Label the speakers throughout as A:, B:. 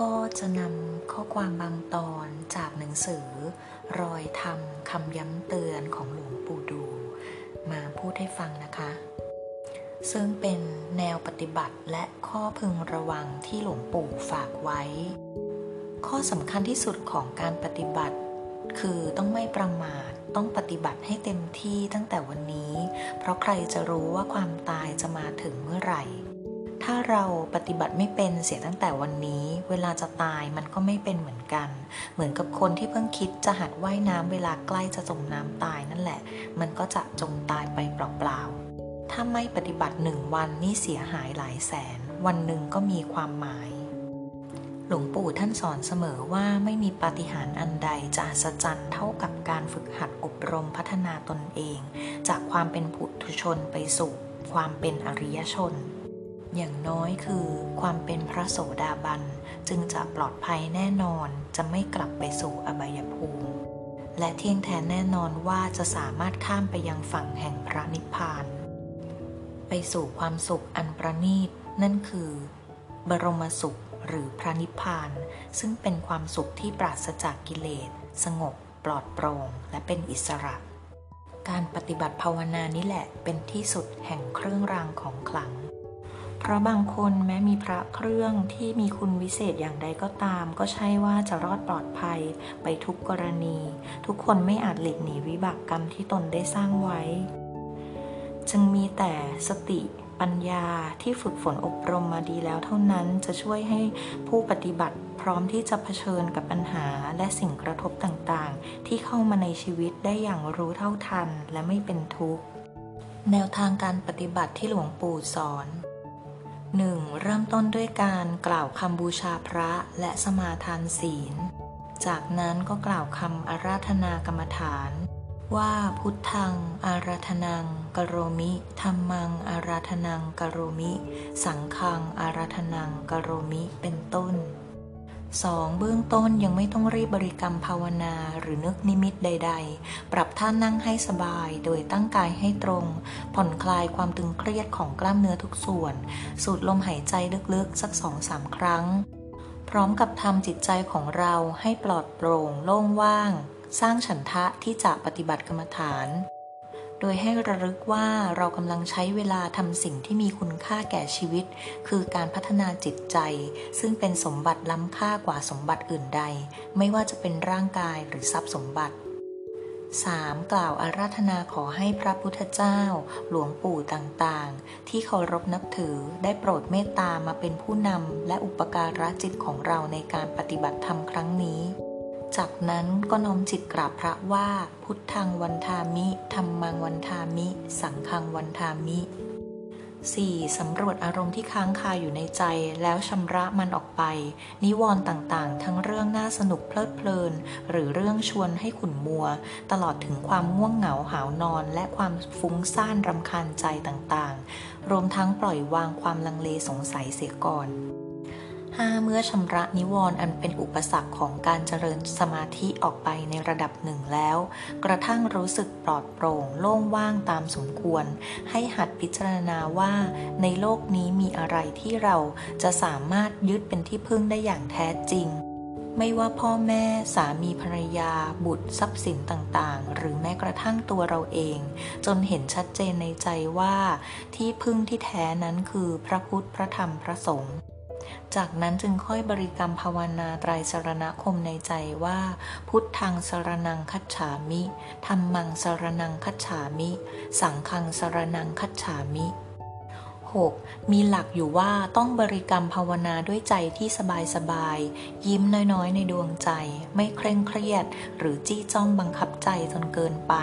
A: ก็จะนำข้อความบางตอนจากหนังสือ รอยธรรมคำย้ำเตือนของหลวงปู่ดู มาพูดให้ฟังนะคะ ซึ่งเป็นแนวปฏิบัติและข้อพึงระวังที่หลวงปู่ฝากไว้ ข้อสำคัญที่สุดของการปฏิบัติ คือต้องไม่ประมาทต้องปฏิบัติให้เต็มที่ตั้งแต่วันนี้ เพราะใครจะรู้ว่าความตายจะมาถึงเมื่อไหร่ ถ้าเราปฏิบัติไม่เป็นเสียตั้งแต่วันนี้ เวลาจะตายมันก็ไม่เป็นเหมือนกัน เหมือนกับคนที่เพิ่งคิดจะหัดว่ายน้ำเวลาใกล้จะจมน้ำตายนั่นแหละ มันก็จะจมตายไปเปล่าๆ ถ้าไม่ปฏิบัติหนึ่งวันนี่เสียหายหลายแสน วันหนึ่งก็มีความหมาย หลวงปู่ท่านสอนเสมอว่าไม่มีปาฏิหาริย์อันใดจะอัศจรรย์เท่ากับการฝึกหัดอบรมพัฒนาตนเอง จากความเป็นผุถุชนไปสู่ความเป็นอริยชน อย่างน้อยคือความเป็นพระโสดาบันจึงจะปลอดภัยแน่นอนจะไม่กลับไปสู่อบายภูมิ และเที่ยงแท้แน่นอนว่าจะสามารถข้ามไปยังฝั่งแห่งพระนิพพาน ไปสู่ความสุขอันประณีต นั่นคือ บรมสุขหรือพระนิพพาน ซึ่งเป็นความสุขที่ปราศจากกิเลส สงบ ปลอดโปร่งและเป็นอิสระ การปฏิบัติภาวนานี่แหละเป็นที่สุดแห่งเครื่องรางของขลัง เพราะบางคนแม้มีพระเครื่องที่มีคุณวิเศษอย่างใดก็ตาม ก็ใช่ว่าจะรอดปลอดภัยไปทุกกรณี ทุกคนไม่อาจหลีกหนีวิบากกรรมที่ตนได้สร้างไว้ จึงมีแต่สติปัญญาที่ฝึกฝนอบรมมาดีแล้วเท่านั้นจะช่วยให้ผู้ปฏิบัติพร้อมที่จะเผชิญกับปัญหาและสิ่งกระทบต่างๆ ที่เข้ามาในชีวิตได้อย่างรู้เท่าทันและไม่เป็นทุกข์ แนวทางการปฏิบัติที่หลวงปู่สอน 1. เริ่มต้นด้วยการกล่าวคำบูชาพระและสมาทานศีล จากนั้นก็กล่าวคำอาราธนากรรมฐาน ว่าพุทธัง อาราธนังกโรมิธรรมัง อาราธนังกโรมิ สังฆัง อาราธนังกโรมิเป็นต้น 2. เบื้องต้นยังไม่ต้องรีบบริกรรมภาวนาหรือนึกนิมิตใด ๆ ปรับท่านั่งให้สบาย โดยตั้งกายให้ตรง ผ่อนคลายความตึงเครียดของกล้ามเนื้อทุกส่วน สูดลมหายใจลึกๆ สักสองสามครั้ง พร้อมกับทำจิตใจของเราให้ปลอดโปร่งโล่งว่าง สร้างฉันทะที่จะปฏิบัติกรรมฐาน โดยให้ระลึกว่าเรากำลังใช้เวลาทำสิ่งที่มีคุณค่าแก่ชีวิต คือการพัฒนาจิตใจ ซึ่งเป็นสมบัติล้ำค่ากว่าสมบัติอื่นใด ไม่ว่าจะเป็นร่างกายหรือทรัพย์สมบัติ 3. กล่าวอาราธนาขอให้พระพุทธเจ้า หลวงปู่ต่างๆ ที่เคารพนับถือได้โปรดเมตตามาเป็นผู้นำและอุปการะจิตของเราในการปฏิบัติธรรมครั้งนี้ จากนั้นก็น้อมจิตกราบพระว่า พุทธังวันทามิธรรมังวันทามิ สังฆังวันทามิ 4. สำรวจอารมณ์ที่ค้างคาอยู่ในใจแล้วชำระมันออกไป นิวรณ์ต่างๆ ทั้งเรื่องน่าสนุกเพลิดเพลิน หรือเรื่องชวนให้ขุ่นมัว ตลอดถึงความง่วงเหงาหาวนอน และความฟุ้งซ่านรำคาญใจต่างๆ รวมทั้งปล่อยวางความลังเลสงสัยเสียก่อน 5. เมื่อชำระนิวรณ์อันเป็นอุปสรรคของการเจริญสมาธิออกไปในระดับหนึ่งแล้ว กระทั่งรู้สึกปลอดโปร่งโล่งว่างตามสมควร ให้หัดพิจารณาว่า ในโลกนี้มีอะไรที่เราจะสามารถยึดเป็นที่พึ่งได้อย่างแท้จริง ไม่ว่าพ่อแม่สามีภรรยา บุตรทรัพย์สินต่างๆ หรือแม้กระทั่งตัวเราเอง จนเห็นชัดเจนในใจว่า ที่พึ่งที่แท้นั้นคือพระพุทธพระธรรมพระสงฆ์ จากนั้นจึงค่อยบริกรรมภาวนาไตรสรณคมในใจว่า พุทธังสรนังคัจฉามิธรรมังสรนังคัจฉามิ สังฆังสรนังคัจฉามิ 6. มีหลักอยู่ว่าต้องบริกรรมภาวนาด้วยใจที่สบายๆ ยิ้มน้อยๆ ในดวงใจ ไม่เคร่งเครียด หรือจี้จ้องบังคับใจจนเกินไป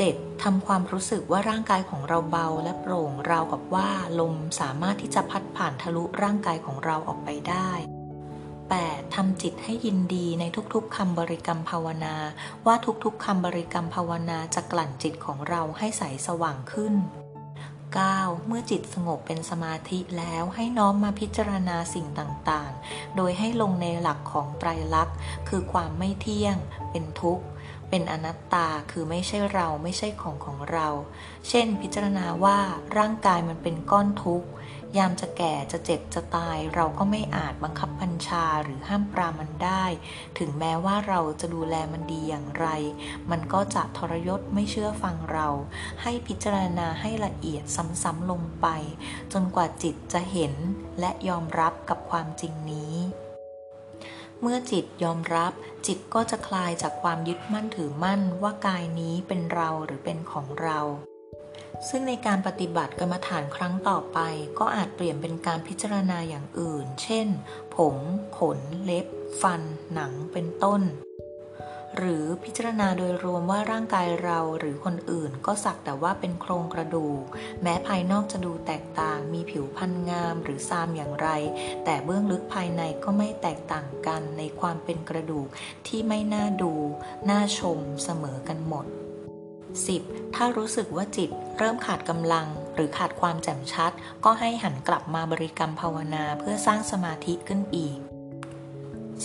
A: 7. ทำความรู้สึกว่าร่างกายของเราเบาและโปร่งราวกับว่าลมสามารถที่จะพัดผ่านทะลุร่างกายของเราออกไปได้ 8. ทำจิตให้ยินดีในทุกๆคำบริกรรมภาวนา ว่าทุกๆคำบริกรรมภาวนาจะกลั่นจิตของเราให้ใสสว่างขึ้น 9. เมื่อจิตสงบเป็นสมาธิแล้วให้น้อมมาพิจารณาสิ่งต่างๆ โดยให้ลงในหลักของไตรลักษณ์ คือความไม่เที่ยง เป็นทุกข์ เป็นอนัตตาคือไม่ใช่เราไม่ใช่ของของเรา เช่น พิจารณาว่าร่างกายมันเป็นก้อนทุกข์ ยามจะแก่จะเจ็บจะตาย เราก็ไม่อาจบังคับบัญชาหรือห้ามปรามันได้ ถึงแม้ว่าเราจะดูแลมันดีอย่างไร มันก็จะทรยศไม่เชื่อฟังเรา ให้พิจารณาให้ละเอียดซ้ำๆลงไป จนกว่าจิตจะเห็นและยอมรับกับความจริงนี้ เมื่อจิตยอมรับจิตก็จะคลายจากความยึดมั่นถือมั่นว่ากายนี้เป็นเราหรือเป็นของเรา ซึ่งในการปฏิบัติกรรมฐานครั้งต่อไป ก็อาจเปลี่ยนเป็นการพิจารณาอย่างอื่น เช่น ผม ขน เล็บ ฟัน หนังเป็นต้น หรือพิจารณาโดยรวมว่าร่างกายเราหรือคนอื่นก็สักแต่ว่าเป็นโครงกระดูก แม้ภายนอกจะดูแตกต่าง มีผิวพรรณงามหรือซามอย่างไร แต่เบื้องลึกภายในก็ไม่แตกต่างกันในความเป็นกระดูกที่ไม่น่าดู น่าชมเสมอกันหมด 10. ถ้ารู้สึกว่าจิตเริ่มขาดกำลัง หรือขาดความแจ่มชัด ก็ให้หันกลับมาบริกรรมภาวนาเพื่อสร้างสมาธิขึ้นอีก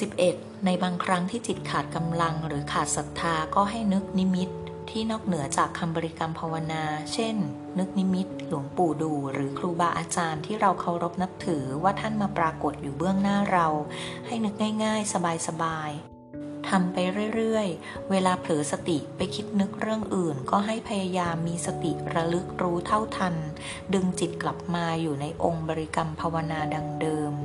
A: 11. ในบางครั้งที่จิตขาดกำลังหรือขาดศรัทธาก็ให้นึกนิมิตที่นอกเหนือจากคำบริกรรมภาวนา เช่น นึกนิมิต หลวงปู่ดู หรือครูบาอาจารย์ที่เราเคารพนับถือว่าท่านมาปรากฏอยู่เบื้องหน้าเรา ให้นึกง่าย ๆ สบายๆทำไปเรื่อยๆ เวลาเผลอสติไปคิดนึกเรื่องอื่น ก็ให้พยายามมีสติระลึกรู้เท่าทัน ดึงจิตกลับมาอยู่ในองค์บริกรรมภาวนาดังเดิม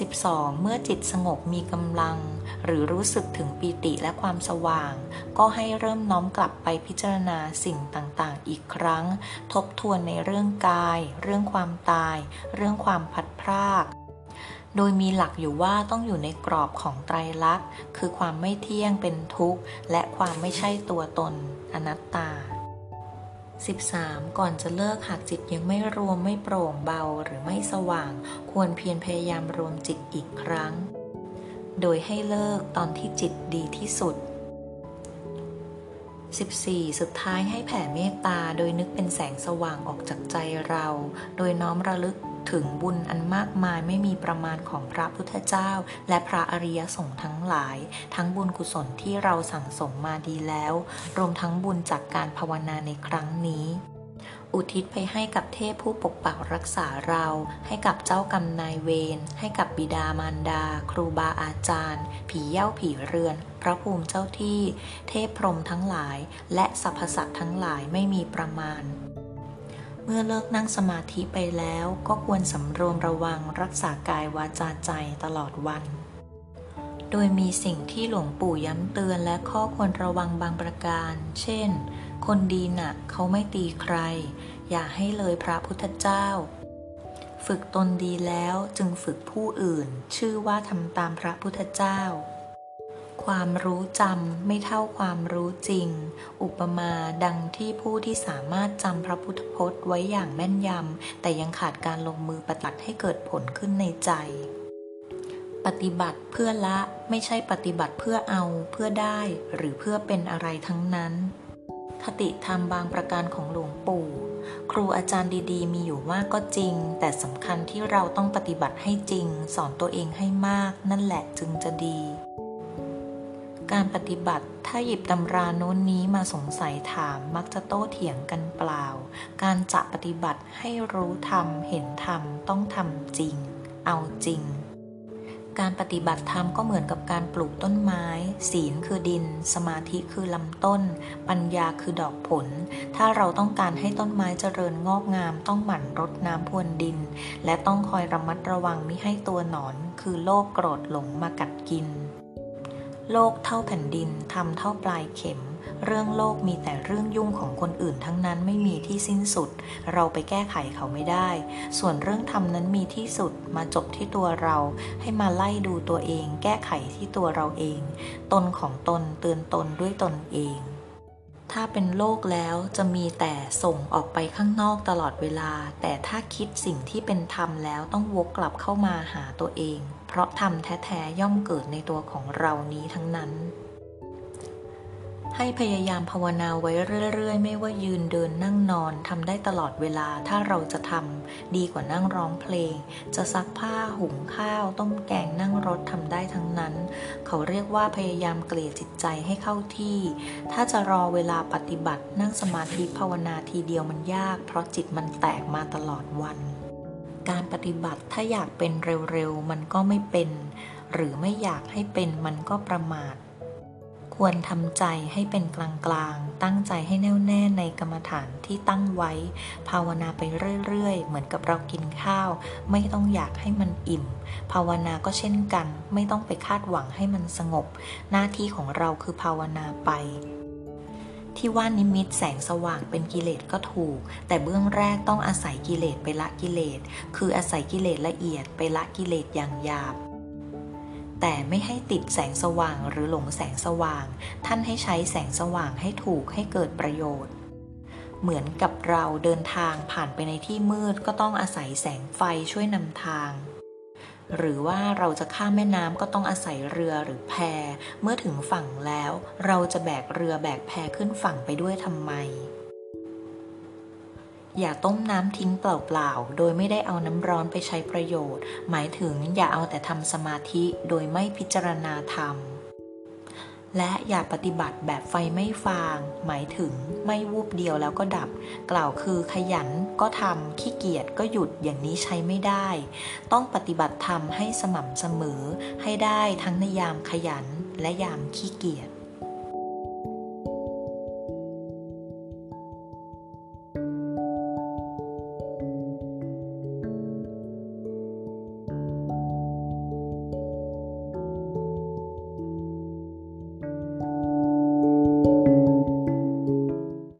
A: 12. เมื่อจิตสงบมีกำลัง หรือรู้สึกถึงปีติและความสว่าง ก็ให้เริ่มน้อมกลับไปพิจารณาสิ่งต่างๆ อีกครั้ง ทบทวนในเรื่องกาย เรื่องความตาย เรื่องความพัดพรากโดยมีหลักอยู่ว่าต้องอยู่ในกรอบของไตรลักษณ์ คือความไม่เที่ยงเป็นทุกข์ และความไม่ใช่ตัวตน อนัตตา 13. ก่อนจะเลิกหากจิตยังไม่รวมไม่โปร่งเบาหรือไม่สว่าง ควรเพียรพยายามรวมจิตอีกครั้ง โดยให้เลิกตอนที่จิตดีที่สุด 14. สุดท้ายให้แผ่เมตตาโดยนึกเป็นแสงสว่างออกจากใจเรา โดยน้อมระลึก ถึงบุญอันมากมายไม่มีประมาณของพระพุทธเจ้า และพระอริยสงฆ์ทั้งหลาย ทั้งบุญกุศลที่เราสั่งสมมาดีแล้ว รวมทั้งบุญจากการภาวนาในครั้งนี้อุทิศไปให้กับเทพผู้ปกปักรักษาเรา ให้กับเจ้ากรรมนายเวร ให้กับบิดามารดา ครูบาอาจารย์ ผีเย้าผีเรือน พระภูมิเจ้าที่ เทพพรหมทั้งหลาย และสรรพสัตว์ทั้งหลายไม่มีประมาณ เมื่อเลิกนั่งสมาธิไปแล้วก็ควรสำรวมระวังรักษากายวาจาใจตลอดวัน โดยมีสิ่งที่หลวงปู่ย้ำเตือนและข้อควรระวังบางประการ เช่น คนดีนะ่ะเขาไม่ตีใคร อย่าให้เลยพระพุทธเจ้า ฝึกตนดีแล้วจึงฝึกผู้อื่น ชื่อว่าทำตามพระพุทธเจ้า ความรู้จำไม่เท่าความรู้จริง อุปมาดังที่ผู้ที่สามารถจำพระพุทธพจน์ไว้อย่างแม่นยำ แต่ยังขาดการลงมือปฏิบัติให้เกิดผลขึ้นในใจ ปฏิบัติเพื่อละไม่ใช่ปฏิบัติเพื่อเอาเพื่อได้ หรือเพื่อเป็นอะไรทั้งนั้น คติธรรมบางประการของหลวงปู่ ครูอาจารย์ดีๆ มีอยู่มากก็จริง แต่สำคัญที่เราต้องปฏิบัติให้จริง สอนตัวเองให้มาก นั่นแหละจึงจะดี การปฏิบัติ ถ้าหยิบตำราโน้นนี้มาสงสัยถามมักจะโต้เถียงกันเปล่า การจะปฏิบัติให้รู้ธรรมเห็นธรรมต้องทำจริง เอาจริง การปฏิบัติธรรมก็เหมือนกับการปลูกต้นไม้ ศีลคือดิน สมาธิคือลำต้น ปัญญาคือดอกผล ถ้าเราต้องการให้ต้นไม้เจริญงอกงาม ต้องหมั่นรดน้ำพรวนดิน และต้องคอยระมัดระวังมิให้ตัวหนอน คือโลกโกรธหลงมากัดกิน โลกเท่าแผ่นดินทำเท่าปลายเข็ม เรื่องโลกมีแต่เรื่องยุ่งของคนอื่นทั้งนั้นไม่มีที่สิ้นสุด เราไปแก้ไขเขาไม่ได้ ส่วนเรื่องธรรมนั้นมีที่สุดมาจบที่ตัวเรา ให้มาไล่ดูตัวเอง แก้ไขที่ตัวเราเอง ตนของตนเตือนตนด้วยตนเอง ถ้าเป็นโลกแล้วจะมีแต่ส่งออกไปข้างนอกตลอดเวลา แต่ถ้าคิดสิ่งที่เป็นธรรมแล้วต้องวกกลับเข้ามาหาตัวเอง เพราะธรรมแท้ๆย่อมเกิดในตัวของเรานี้ทั้งนั้น ให้พยายามภาวนาไว้เรื่อยๆ ไม่ว่ายืนเดินนั่งนอนทำได้ตลอดเวลาถ้าเราจะทำดีกว่านั่งร้องเพลง จะซักผ้าหุงข้าว ต้มแกงนั่งรถทำได้ทั้งนั้น เขาเรียกว่าพยายามเกลี่ยจิตใจให้เข้าที่ ถ้าจะรอเวลาปฏิบัตินั่งสมาธิภาวนาทีเดียวมันยาก เพราะจิตมันแตกมาตลอดวัน การปฏิบัติถ้าอยากเป็นเร็วๆมันก็ไม่เป็น หรือไม่อยากให้เป็นมันก็ประมาท ควรทำใจให้เป็นกลางๆ ตั้งใจให้แน่วแน่ในกรรมฐานที่ตั้งไว้ ภาวนาไปเรื่อยๆ เหมือนกับเรากินข้าว ไม่ต้องอยากให้มันอิ่ม ภาวนาก็เช่นกัน ไม่ต้องไปคาดหวังให้มันสงบ หน้าที่ของเราคือภาวนาไปที่ว่านิมิตแสงสว่างเป็นกิเลสก็ถูก แต่เบื้องแรกต้องอาศัยกิเลสไปละกิเลส คืออาศัยกิเลสละเอียดไปละกิเลสอย่างหยาบ แต่ไม่ให้ติดแสงสว่างหรือหลงแสงสว่าง ท่านให้ใช้แสงสว่างให้ถูกให้เกิดประโยชน์ เหมือนกับเราเดินทางผ่านไปในที่มืดก็ต้องอาศัยแสงไฟช่วยนำทาง หรือว่าเราจะข้ามแม่น้ำก็ต้องอาศัยเรือหรือแพ เมื่อถึงฝั่งแล้ว เราจะแบกเรือแบกแพขึ้นฝั่งไปด้วยทำไม อย่าต้มน้ำทิ้งเปล่าๆ โดยไม่ได้เอาน้ำร้อนไปใช้ประโยชน์ หมายถึงอย่าเอาแต่ทำสมาธิโดยไม่พิจารณาธรรม และอย่าปฏิบัติแบบไฟไม่ฟาง หมายถึงไม่วูบเดียวแล้วก็ดับ กล่าวคือขยันก็ทำขี้เกียจก็หยุดอย่างนี้ใช้ไม่ได้ ต้องปฏิบัติธรรมให้สม่ำเสมอ ให้ได้ทั้งในยามขยันและยามขี้เกียจ